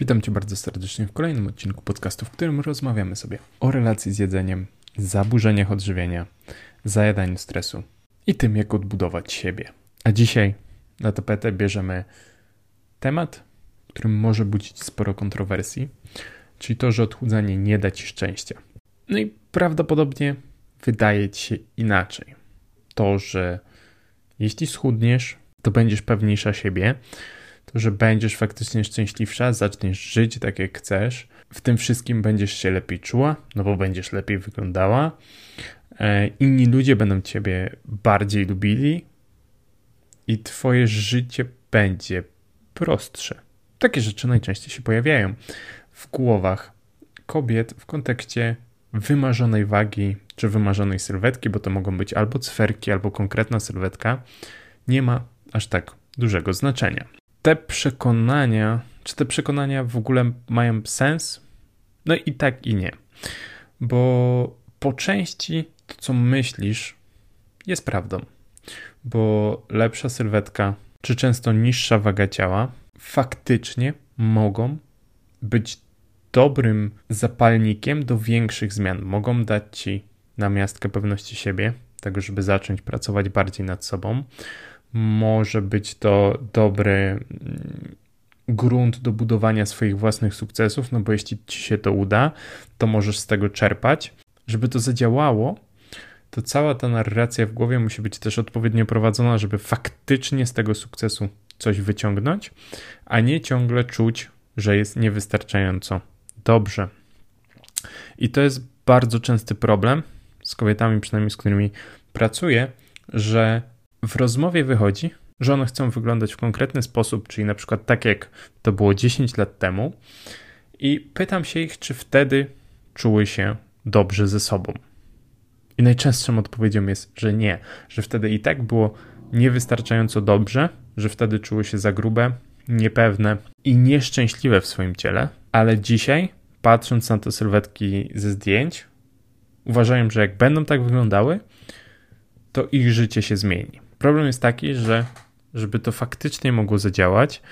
Witam Cię bardzo serdecznie w kolejnym odcinku podcastu, w którym rozmawiamy sobie o relacji z jedzeniem, zaburzeniach odżywienia, zajadaniu stresu i tym, jak odbudować siebie. A dzisiaj na tapetę bierzemy temat, którym może budzić sporo kontrowersji, czyli to, że odchudzanie nie da Ci szczęścia. No i prawdopodobnie wydaje Ci się inaczej. To, że jeśli schudniesz, to będziesz pewniejsza siebie, to, że będziesz faktycznie szczęśliwsza, zaczniesz żyć tak jak chcesz, w tym wszystkim będziesz się lepiej czuła, no bo będziesz lepiej wyglądała, e, inni ludzie będą ciebie bardziej lubili i twoje życie będzie prostsze. Takie rzeczy najczęściej się pojawiają w głowach kobiet w kontekście wymarzonej wagi czy wymarzonej sylwetki, bo to mogą być albo cferki, albo konkretna sylwetka, nie ma aż tak dużego znaczenia te przekonania, czy te przekonania w ogóle mają sens? No i tak i nie. Bo po części to, co myślisz, jest prawdą. Bo lepsza sylwetka, czy często niższa waga ciała, faktycznie mogą być dobrym zapalnikiem do większych zmian. Mogą dać ci namiastkę pewności siebie, tego, żeby zacząć pracować bardziej nad sobą może być to dobry mm, grunt do budowania swoich własnych sukcesów, no bo jeśli ci się to uda, to możesz z tego czerpać. Żeby to zadziałało, to cała ta narracja w głowie musi być też odpowiednio prowadzona, żeby faktycznie z tego sukcesu coś wyciągnąć, a nie ciągle czuć, że jest niewystarczająco dobrze. I to jest bardzo częsty problem z kobietami, przynajmniej z którymi pracuję, że w rozmowie wychodzi, że one chcą wyglądać w konkretny sposób, czyli na przykład tak jak to było 10 lat temu, i pytam się ich, czy wtedy czuły się dobrze ze sobą. I najczęstszą odpowiedzią jest, że nie, że wtedy i tak było niewystarczająco dobrze, że wtedy czuły się za grube, niepewne i nieszczęśliwe w swoim ciele, ale dzisiaj, patrząc na te sylwetki ze zdjęć, uważają, że jak będą tak wyglądały, to ich życie się zmieni. Problem jest taki, że żeby to faktycznie mogło zadziałać,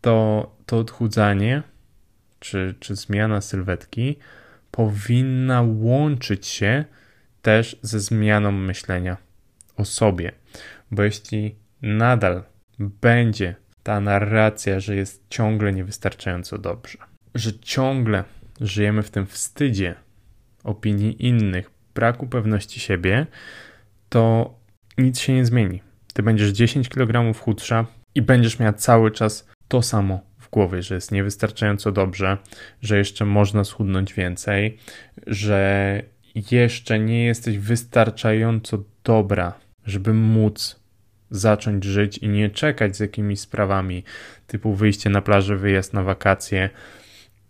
to to odchudzanie czy, czy zmiana sylwetki powinna łączyć się też ze zmianą myślenia o sobie. Bo jeśli nadal będzie ta narracja, że jest ciągle niewystarczająco dobrze, że ciągle żyjemy w tym wstydzie opinii innych, braku pewności siebie, to nic się nie zmieni. Ty będziesz 10 kg chudsza i będziesz miała cały czas to samo w głowie, że jest niewystarczająco dobrze, że jeszcze można schudnąć więcej, że jeszcze nie jesteś wystarczająco dobra, żeby móc zacząć żyć i nie czekać z jakimiś sprawami typu wyjście na plażę, wyjazd na wakacje,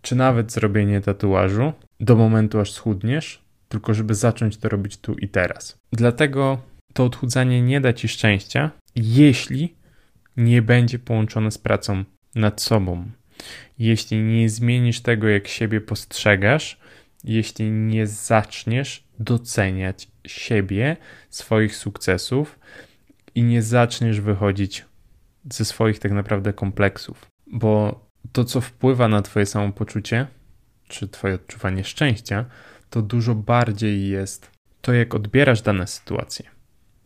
czy nawet zrobienie tatuażu do momentu aż schudniesz, tylko żeby zacząć to robić tu i teraz. Dlatego to odchudzanie nie da ci szczęścia, jeśli nie będzie połączone z pracą nad sobą. Jeśli nie zmienisz tego, jak siebie postrzegasz, jeśli nie zaczniesz doceniać siebie, swoich sukcesów i nie zaczniesz wychodzić ze swoich tak naprawdę kompleksów. Bo to, co wpływa na Twoje samopoczucie, czy Twoje odczuwanie szczęścia, to dużo bardziej jest to, jak odbierasz dane sytuacje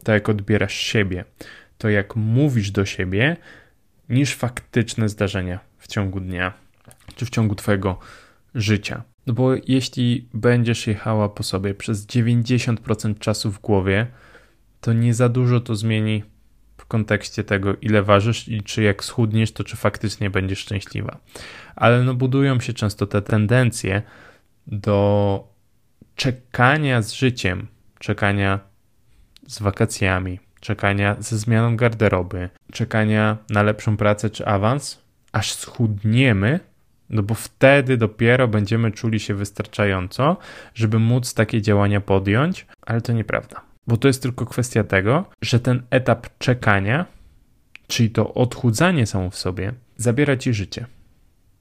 to jak odbierasz siebie, to jak mówisz do siebie, niż faktyczne zdarzenia w ciągu dnia czy w ciągu Twojego życia. No bo jeśli będziesz jechała po sobie przez 90% czasu w głowie, to nie za dużo to zmieni w kontekście tego, ile ważysz i czy jak schudniesz, to czy faktycznie będziesz szczęśliwa. Ale no budują się często te tendencje do czekania z życiem, czekania z wakacjami, czekania ze zmianą garderoby, czekania na lepszą pracę czy awans, aż schudniemy, no bo wtedy dopiero będziemy czuli się wystarczająco, żeby móc takie działania podjąć, ale to nieprawda. Bo to jest tylko kwestia tego, że ten etap czekania, czyli to odchudzanie samo w sobie, zabiera ci życie.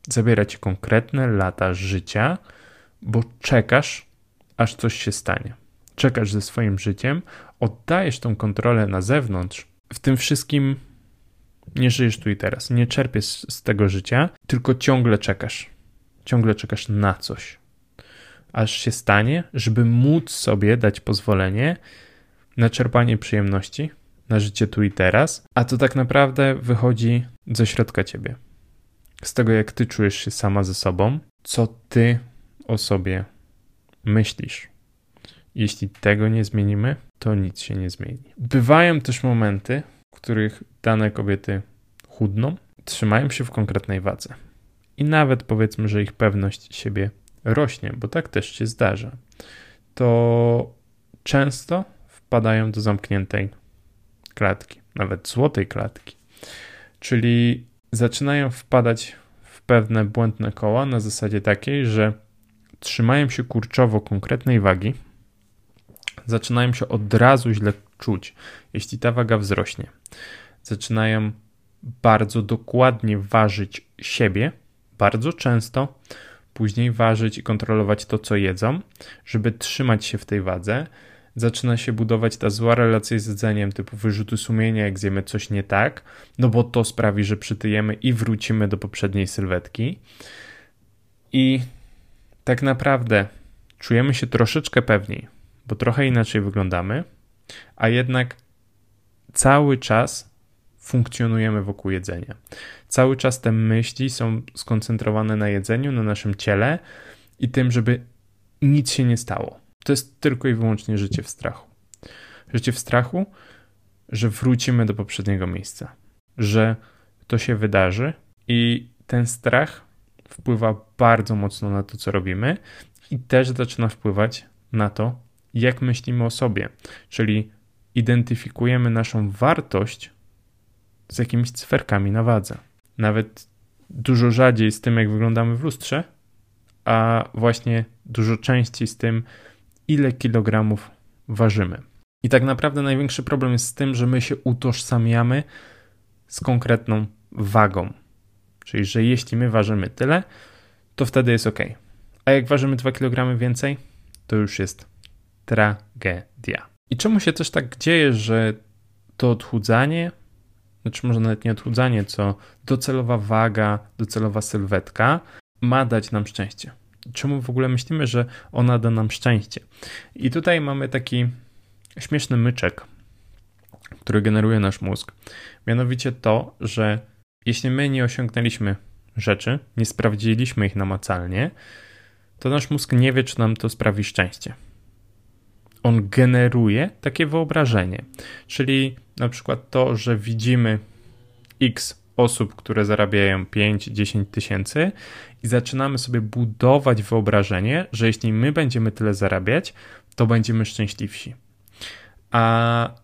Zabiera ci konkretne lata życia, bo czekasz, aż coś się stanie czekasz ze swoim życiem, oddajesz tą kontrolę na zewnątrz, w tym wszystkim Nie żyjesz tu i teraz, nie czerpiesz z tego życia, tylko ciągle czekasz. Ciągle czekasz na coś. Aż się stanie, żeby móc sobie dać pozwolenie na czerpanie przyjemności, na życie tu i teraz, a to tak naprawdę wychodzi ze środka ciebie. Z tego, jak ty czujesz się sama ze sobą, co ty o sobie myślisz. Jeśli tego nie zmienimy, to nic się nie zmieni. Bywają też momenty, w których dane kobiety chudną, trzymają się w konkretnej wadze. I nawet powiedzmy, że ich pewność siebie rośnie, bo tak też się zdarza, to często wpadają do zamkniętej klatki, nawet złotej klatki. Czyli zaczynają wpadać w pewne błędne koła na zasadzie takiej, że trzymają się kurczowo konkretnej wagi, zaczynają się od razu źle czuć, jeśli ta waga wzrośnie. Zaczynają bardzo dokładnie ważyć siebie, bardzo często, później ważyć i kontrolować to, co jedzą, żeby trzymać się w tej wadze. Zaczyna się budować ta zła relacja z jedzeniem, typu wyrzuty sumienia, jak zjemy coś nie tak, no bo to sprawi, że przytyjemy i wrócimy do poprzedniej sylwetki. I tak naprawdę czujemy się troszeczkę pewniej, bo trochę inaczej wyglądamy, a jednak cały czas funkcjonujemy wokół jedzenia. Cały czas te myśli są skoncentrowane na jedzeniu, na naszym ciele i tym, żeby nic się nie stało. To jest tylko i wyłącznie życie w strachu. Życie w strachu, że wrócimy do poprzedniego miejsca, że to się wydarzy i ten strach wpływa bardzo mocno na to, co robimy i też zaczyna wpływać na to, jak myślimy o sobie, czyli identyfikujemy naszą wartość z jakimiś cyferkami na wadze. Nawet dużo rzadziej z tym, jak wyglądamy w lustrze, a właśnie dużo częściej z tym, ile kilogramów ważymy. I tak naprawdę największy problem jest z tym, że my się utożsamiamy z konkretną wagą. Czyli, że jeśli my ważymy tyle, to wtedy jest ok. A jak ważymy 2 kg więcej, to już jest tragedia. I czemu się też tak dzieje, że to odchudzanie, znaczy może nawet nie odchudzanie, co docelowa waga, docelowa sylwetka ma dać nam szczęście? Czemu w ogóle myślimy, że ona da nam szczęście? I tutaj mamy taki śmieszny myczek, który generuje nasz mózg. Mianowicie to, że jeśli my nie osiągnęliśmy rzeczy, nie sprawdziliśmy ich namacalnie, to nasz mózg nie wie, czy nam to sprawi szczęście. On generuje takie wyobrażenie, czyli na przykład to, że widzimy x osób, które zarabiają 5-10 tysięcy i zaczynamy sobie budować wyobrażenie, że jeśli my będziemy tyle zarabiać, to będziemy szczęśliwsi. A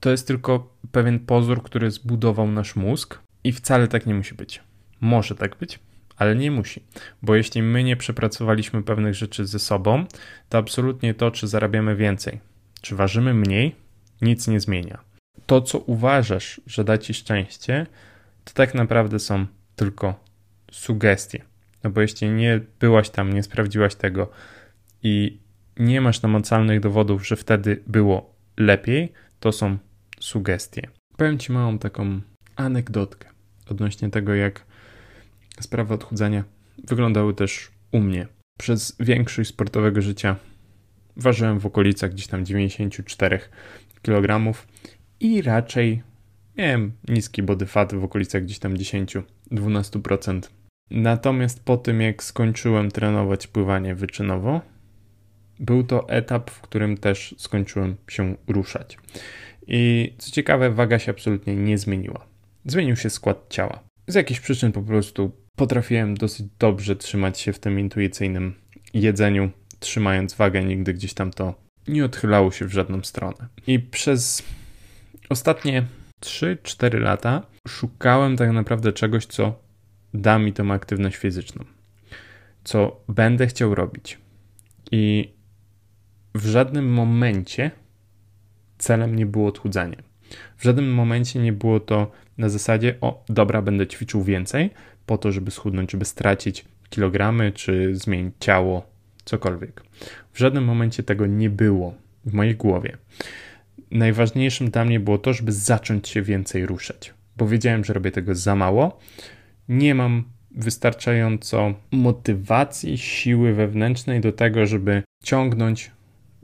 to jest tylko pewien pozór, który zbudował nasz mózg i wcale tak nie musi być. Może tak być, ale nie musi, bo jeśli my nie przepracowaliśmy pewnych rzeczy ze sobą, to absolutnie to, czy zarabiamy więcej, czy ważymy mniej, nic nie zmienia. To, co uważasz, że da ci szczęście, to tak naprawdę są tylko sugestie. No bo jeśli nie byłaś tam, nie sprawdziłaś tego i nie masz namacalnych dowodów, że wtedy było lepiej, to są sugestie. Powiem ci małą taką anegdotkę odnośnie tego, jak sprawy odchudzania wyglądały też u mnie. Przez większość sportowego życia ważyłem w okolicach gdzieś tam 94 kg i raczej miałem niski body fat w okolicach gdzieś tam 10-12%. Natomiast po tym jak skończyłem trenować pływanie wyczynowo, był to etap, w którym też skończyłem się ruszać. I co ciekawe, waga się absolutnie nie zmieniła. Zmienił się skład ciała. Z jakichś przyczyn po prostu potrafiłem dosyć dobrze trzymać się w tym intuicyjnym jedzeniu, trzymając wagę, nigdy gdzieś tam to nie odchylało się w żadną stronę. I przez ostatnie 3-4 lata szukałem tak naprawdę czegoś, co da mi tą aktywność fizyczną, co będę chciał robić. I w żadnym momencie celem nie było odchudzanie. W żadnym momencie nie było to na zasadzie, o dobra, będę ćwiczył więcej po to, żeby schudnąć, żeby stracić kilogramy, czy zmienić ciało, cokolwiek. W żadnym momencie tego nie było w mojej głowie. Najważniejszym dla mnie było to, żeby zacząć się więcej ruszać, bo wiedziałem, że robię tego za mało. Nie mam wystarczająco motywacji, siły wewnętrznej do tego, żeby ciągnąć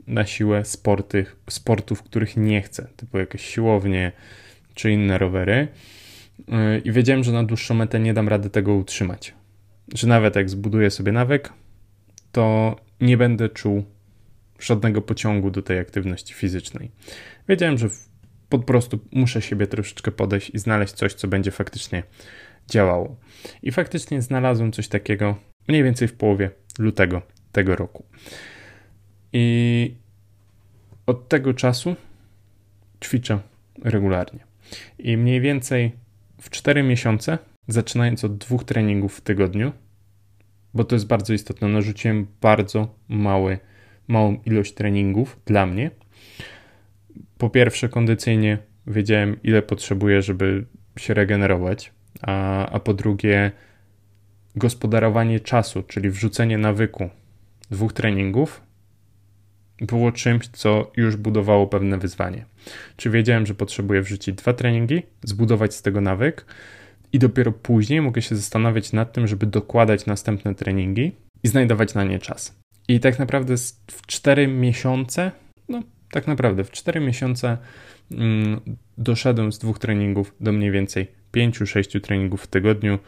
na siłę sporty, sportów, których nie chcę, typu jakieś siłownie czy inne rowery. Yy, I wiedziałem, że na dłuższą metę nie dam rady tego utrzymać. Że nawet jak zbuduję sobie nawyk, to nie będę czuł żadnego pociągu do tej aktywności fizycznej. Wiedziałem, że po prostu muszę siebie troszeczkę podejść i znaleźć coś, co będzie faktycznie działało. I faktycznie znalazłem coś takiego mniej więcej w połowie lutego tego roku. I od tego czasu ćwiczę regularnie. I mniej więcej w 4 miesiące, zaczynając od dwóch treningów w tygodniu, bo to jest bardzo istotne, narzuciłem bardzo mały, małą ilość treningów dla mnie. Po pierwsze, kondycyjnie wiedziałem, ile potrzebuję, żeby się regenerować, a, a po drugie, gospodarowanie czasu, czyli wrzucenie nawyku dwóch treningów było czymś, co już budowało pewne wyzwanie. Czy wiedziałem, że potrzebuję wrzucić dwa treningi, zbudować z tego nawyk i dopiero później mogę się zastanawiać nad tym, żeby dokładać następne treningi i znajdować na nie czas. I tak naprawdę w 4 miesiące, no tak naprawdę w 4 miesiące mm, doszedłem z dwóch treningów do mniej więcej 5-6 treningów w tygodniu.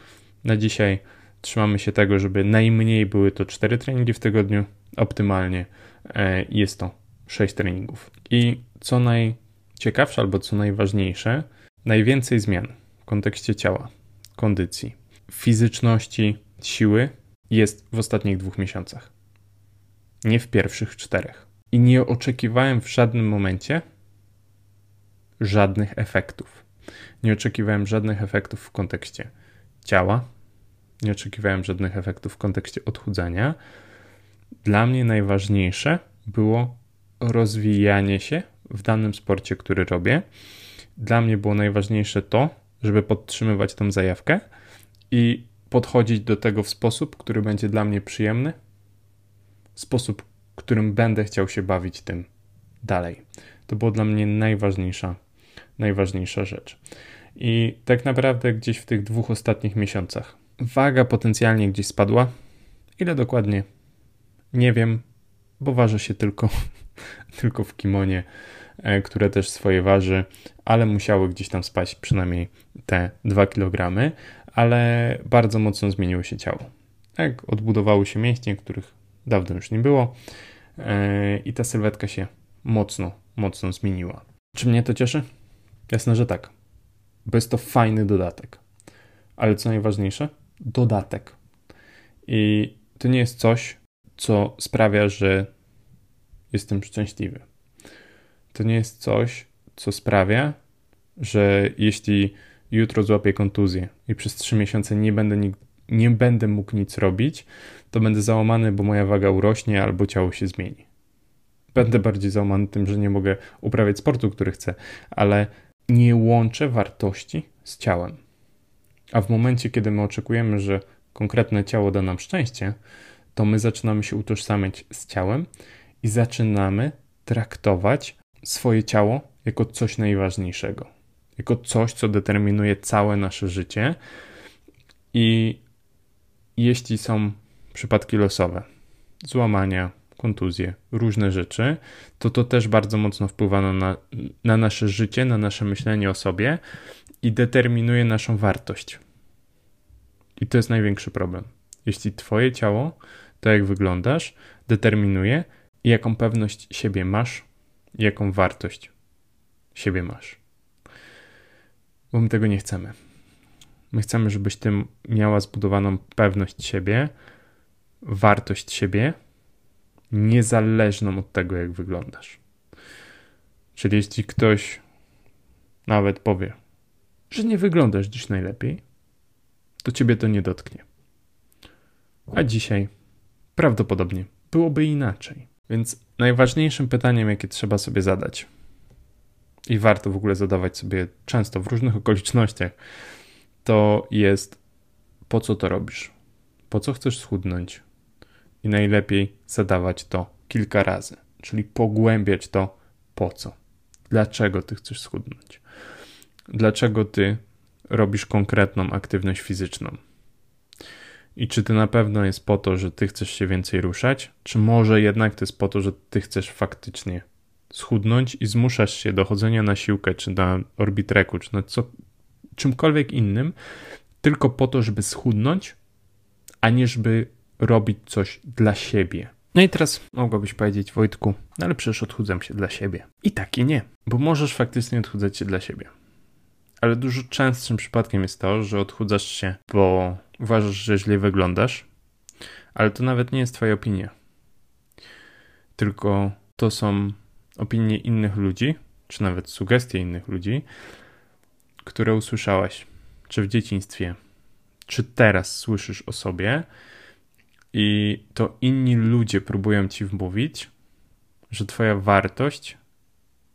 Na dzisiaj trzymamy się tego, żeby najmniej były to 4 treningi w tygodniu, optymalnie jest to 6 treningów. I co najciekawsze albo co najważniejsze, najwięcej zmian w kontekście ciała, kondycji, fizyczności, siły jest w ostatnich dwóch miesiącach. Nie w pierwszych czterech. I nie oczekiwałem w żadnym momencie żadnych efektów. Nie oczekiwałem żadnych efektów w kontekście ciała, nie oczekiwałem żadnych efektów w kontekście odchudzania. Dla mnie najważniejsze było rozwijanie się w danym sporcie, który robię. Dla mnie było najważniejsze to, żeby podtrzymywać tą zajawkę i podchodzić do tego w sposób, który będzie dla mnie przyjemny, sposób, którym będę chciał się bawić tym dalej. To było dla mnie najważniejsza, najważniejsza rzecz. I tak naprawdę gdzieś w tych dwóch ostatnich miesiącach waga potencjalnie gdzieś spadła. Ile dokładnie? Nie wiem, bo waży się tylko, tylko w kimonie, e, które też swoje waży, ale musiały gdzieś tam spaść przynajmniej te 2 kg, ale bardzo mocno zmieniło się ciało. Tak, odbudowały się mięśnie, których dawno już nie było e, i ta sylwetka się mocno, mocno zmieniła. Czy mnie to cieszy? Jasne, że tak bo jest to fajny dodatek. Ale co najważniejsze, dodatek. I to nie jest coś, co sprawia, że jestem szczęśliwy. To nie jest coś, co sprawia, że jeśli jutro złapię kontuzję i przez 3 miesiące nie będę, nie będę mógł nic robić, to będę załamany, bo moja waga urośnie albo ciało się zmieni. Będę bardziej załamany tym, że nie mogę uprawiać sportu, który chcę, ale nie łączę wartości z ciałem. A w momencie, kiedy my oczekujemy, że konkretne ciało da nam szczęście, to my zaczynamy się utożsamiać z ciałem i zaczynamy traktować swoje ciało jako coś najważniejszego, jako coś, co determinuje całe nasze życie. I jeśli są przypadki losowe, złamania, kontuzje, różne rzeczy, to to też bardzo mocno wpływa na, na nasze życie, na nasze myślenie o sobie i determinuje naszą wartość. I to jest największy problem. Jeśli Twoje ciało, to jak wyglądasz, determinuje, jaką pewność siebie masz, jaką wartość siebie masz. Bo my tego nie chcemy. My chcemy, żebyś ty miała zbudowaną pewność siebie, wartość siebie niezależną od tego, jak wyglądasz. Czyli jeśli ktoś nawet powie, że nie wyglądasz dziś najlepiej, to ciebie to nie dotknie. A dzisiaj prawdopodobnie byłoby inaczej. Więc najważniejszym pytaniem, jakie trzeba sobie zadać, i warto w ogóle zadawać sobie często w różnych okolicznościach, to jest po co to robisz? Po co chcesz schudnąć? i najlepiej zadawać to kilka razy, czyli pogłębiać to po co. Dlaczego ty chcesz schudnąć? Dlaczego ty robisz konkretną aktywność fizyczną. I czy to na pewno jest po to, że ty chcesz się więcej ruszać, czy może jednak to jest po to, że ty chcesz faktycznie schudnąć i zmuszasz się do chodzenia na siłkę, czy na orbitreku, czy na co, czymkolwiek innym, tylko po to, żeby schudnąć, a nie żeby robić coś dla siebie. No i teraz mogłabyś powiedzieć, Wojtku, no ale przecież odchudzam się dla siebie. I tak i nie, bo możesz faktycznie odchudzać się dla siebie. Ale dużo częstszym przypadkiem jest to, że odchudzasz się, bo uważasz, że źle wyglądasz, ale to nawet nie jest Twoja opinia. Tylko to są opinie innych ludzi, czy nawet sugestie innych ludzi, które usłyszałaś, czy w dzieciństwie, czy teraz słyszysz o sobie, i to inni ludzie próbują ci wmówić, że Twoja wartość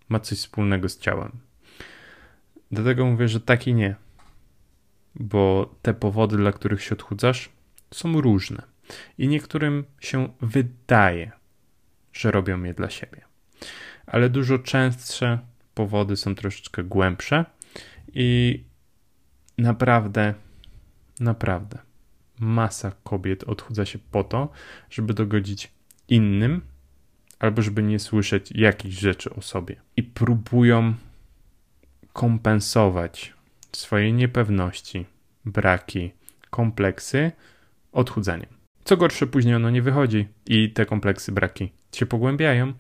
ma coś wspólnego z ciałem. Dlatego mówię, że tak i nie, bo te powody, dla których się odchudzasz, są różne i niektórym się wydaje, że robią je dla siebie. Ale dużo częstsze powody są troszeczkę głębsze i naprawdę, naprawdę masa kobiet odchudza się po to, żeby dogodzić innym albo żeby nie słyszeć jakichś rzeczy o sobie i próbują kompensować swoje niepewności, braki, kompleksy odchudzaniem. Co gorsze, później ono nie wychodzi i te kompleksy, braki się pogłębiają,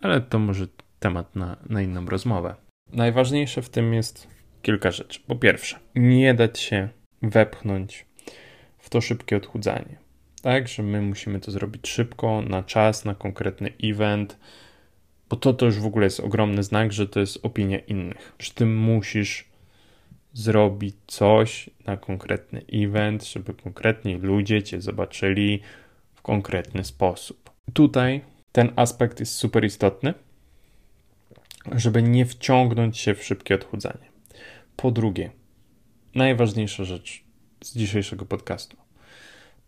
ale to może temat na, na inną rozmowę. Najważniejsze w tym jest kilka rzeczy. Po pierwsze, nie dać się wepchnąć w to szybkie odchudzanie. Tak, że my musimy to zrobić szybko, na czas, na konkretny event, bo to to już w ogóle jest ogromny znak, że to jest opinia innych, że ty musisz zrobić coś na konkretny event, żeby konkretni ludzie cię zobaczyli w konkretny sposób. Tutaj ten aspekt jest super istotny, żeby nie wciągnąć się w szybkie odchudzanie. Po drugie, najważniejsza rzecz z dzisiejszego podcastu.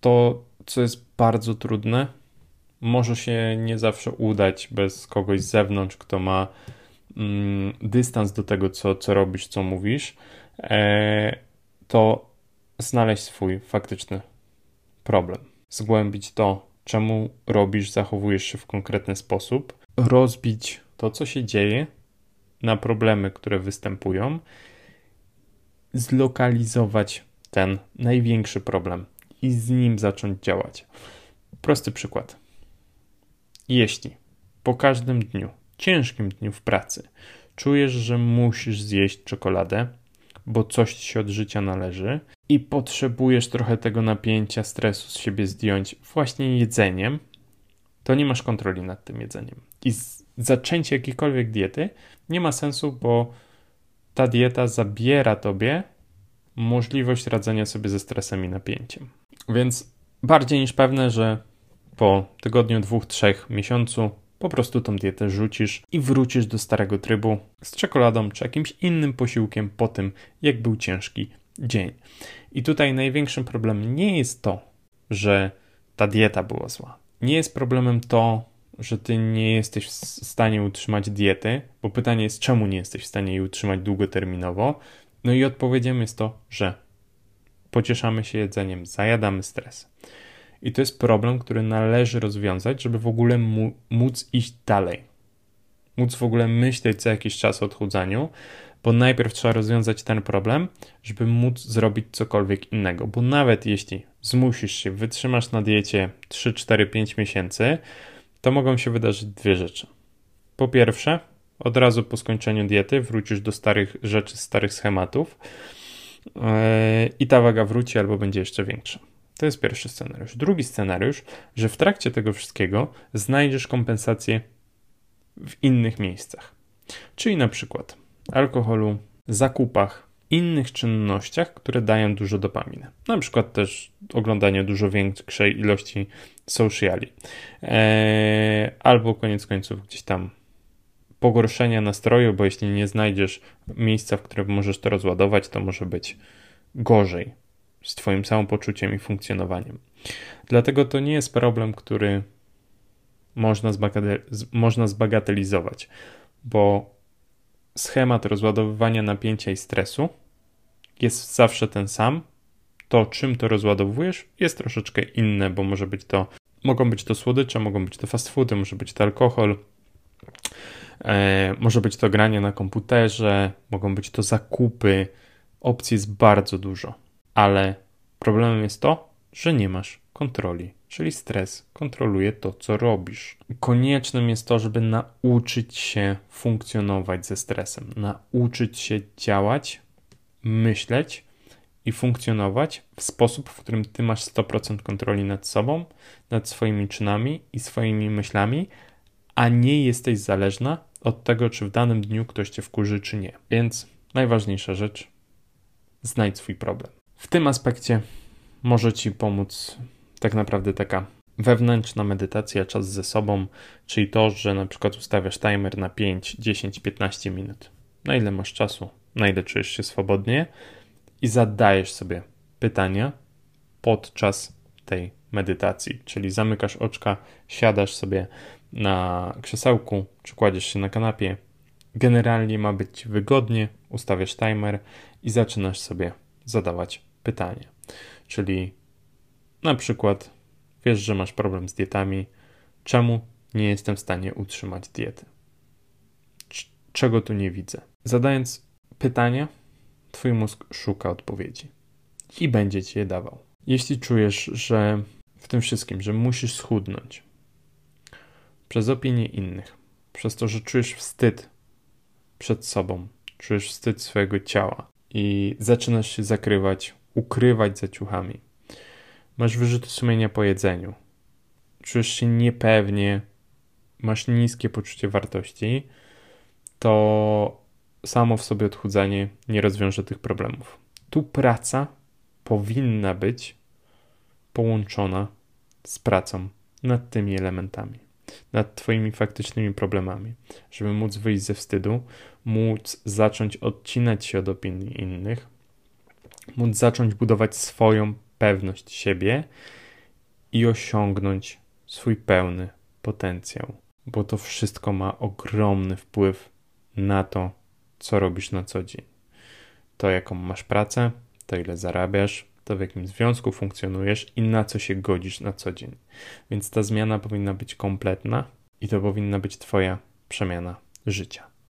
To, co jest bardzo trudne, może się nie zawsze udać bez kogoś z zewnątrz, kto ma mm, dystans do tego, co, co robisz, co mówisz, to znaleźć swój faktyczny problem. Zgłębić to, czemu robisz, zachowujesz się w konkretny sposób, rozbić to, co się dzieje, na problemy, które występują, zlokalizować ten największy problem i z nim zacząć działać. Prosty przykład. Jeśli po każdym dniu, ciężkim dniu w pracy, czujesz, że musisz zjeść czekoladę, bo coś się od życia należy i potrzebujesz trochę tego napięcia, stresu z siebie zdjąć właśnie jedzeniem, to nie masz kontroli nad tym jedzeniem. I zaczęcie jakiejkolwiek diety nie ma sensu, bo ta dieta zabiera tobie możliwość radzenia sobie ze stresem i napięciem. Więc bardziej niż pewne, że po tygodniu, dwóch, trzech, miesiącu po prostu tą dietę rzucisz i wrócisz do starego trybu z czekoladą czy jakimś innym posiłkiem po tym, jak był ciężki dzień. I tutaj największym problemem nie jest to, że ta dieta była zła. Nie jest problemem to, że ty nie jesteś w stanie utrzymać diety, bo pytanie jest, czemu nie jesteś w stanie jej utrzymać długoterminowo, no i odpowiedzią jest to, że pocieszamy się jedzeniem, zajadamy stres. I to jest problem, który należy rozwiązać, żeby w ogóle móc iść dalej. Móc w ogóle myśleć co jakiś czas o odchudzaniu, bo najpierw trzeba rozwiązać ten problem, żeby móc zrobić cokolwiek innego. Bo nawet jeśli zmusisz się, wytrzymasz na diecie 3, 4, 5 miesięcy, to mogą się wydarzyć dwie rzeczy. Po pierwsze, od razu po skończeniu diety wrócisz do starych rzeczy, starych schematów yy, i ta waga wróci albo będzie jeszcze większa. To jest pierwszy scenariusz. Drugi scenariusz, że w trakcie tego wszystkiego znajdziesz kompensację w innych miejscach. Czyli na przykład alkoholu, zakupach, innych czynnościach, które dają dużo dopaminy. Na przykład też oglądanie dużo większej ilości sociali. Eee, albo koniec końców gdzieś tam pogorszenia nastroju, bo jeśli nie znajdziesz miejsca, w którym możesz to rozładować, to może być gorzej z Twoim samopoczuciem i funkcjonowaniem. Dlatego to nie jest problem, który można, można zbagatelizować, bo schemat rozładowywania napięcia i stresu jest zawsze ten sam. To, czym to rozładowujesz, jest troszeczkę inne, bo może być to, mogą być to słodycze, mogą być to fast foody, może być to alkohol, e, może być to granie na komputerze, mogą być to zakupy. Opcji jest bardzo dużo, ale problemem jest to, że nie masz kontroli, czyli stres kontroluje to, co robisz. Koniecznym jest to, żeby nauczyć się funkcjonować ze stresem, nauczyć się działać, myśleć i funkcjonować w sposób, w którym ty masz 100% kontroli nad sobą, nad swoimi czynami i swoimi myślami, a nie jesteś zależna od tego, czy w danym dniu ktoś cię wkurzy, czy nie. Więc najważniejsza rzecz, znajdź swój problem. W tym aspekcie może ci pomóc tak naprawdę taka wewnętrzna medytacja, czas ze sobą, czyli to, że na przykład ustawiasz timer na 5, 10, 15 minut. Na ile masz czasu, na ile czujesz się swobodnie i zadajesz sobie pytania podczas tej medytacji, czyli zamykasz oczka, siadasz sobie na krzesełku, czy kładziesz się na kanapie. Generalnie ma być wygodnie, ustawiasz timer i zaczynasz sobie zadawać pytania. Czyli na przykład wiesz, że masz problem z dietami, czemu nie jestem w stanie utrzymać diety? Czego tu nie widzę? Zadając pytania, Twój mózg szuka odpowiedzi i będzie ci je dawał. Jeśli czujesz, że w tym wszystkim, że musisz schudnąć przez opinię innych, przez to, że czujesz wstyd przed sobą, czujesz wstyd swojego ciała i zaczynasz się zakrywać, ukrywać za ciuchami, masz wyrzuty sumienia po jedzeniu, czujesz się niepewnie, masz niskie poczucie wartości, to samo w sobie odchudzanie nie rozwiąże tych problemów. Tu praca powinna być połączona z pracą nad tymi elementami, nad Twoimi faktycznymi problemami, żeby móc wyjść ze wstydu, móc zacząć odcinać się od opinii innych, móc zacząć budować swoją pewność siebie i osiągnąć swój pełny potencjał, bo to wszystko ma ogromny wpływ na to, co robisz na co dzień. To, jaką masz pracę, to ile zarabiasz, to w jakim związku funkcjonujesz i na co się godzisz na co dzień. Więc ta zmiana powinna być kompletna i to powinna być Twoja przemiana życia.